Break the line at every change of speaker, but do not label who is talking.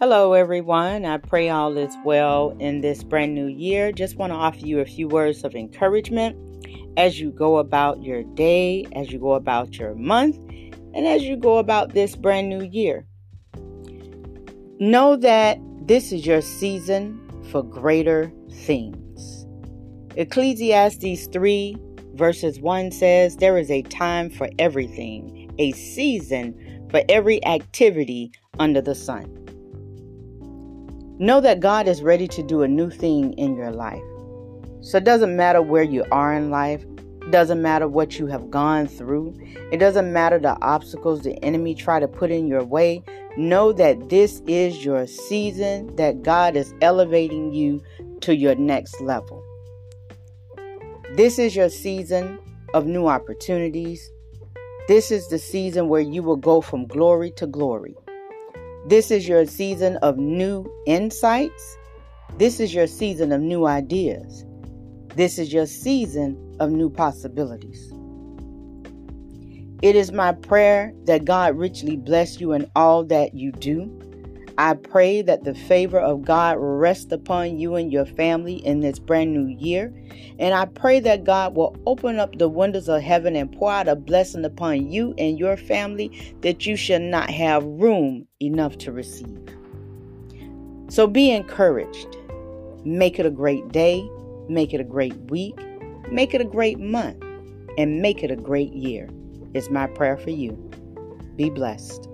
Hello, everyone. I pray all is well in this brand new year. Just want to offer you a few words of encouragement as you go about your day, as you go about your month, and as you go about this brand new year. Know that this is your season for greater things. Ecclesiastes 3, verses 1 says, There is a time for everything, a season for every activity under the sun. Know that God is ready to do a new thing in your life. So it doesn't matter where you are in life, it doesn't matter what you have gone through, it doesn't matter the obstacles the enemy try to put in your way. Know that this is your season that God is elevating you to your next level. This is your season of new opportunities. This is the season where you will go from glory to glory. This is your season of new insights. This is your season of new ideas. This is your season of new possibilities. It is my prayer that God richly bless you in all that you do. I pray that the favor of God rest upon you and your family in this brand new year. And I pray that God will open up the windows of heaven and pour out a blessing upon you and your family that you shall not have room enough to receive. So be encouraged. Make it a great day. Make it a great week. Make it a great month. And make it a great year, is my prayer for you. Be blessed.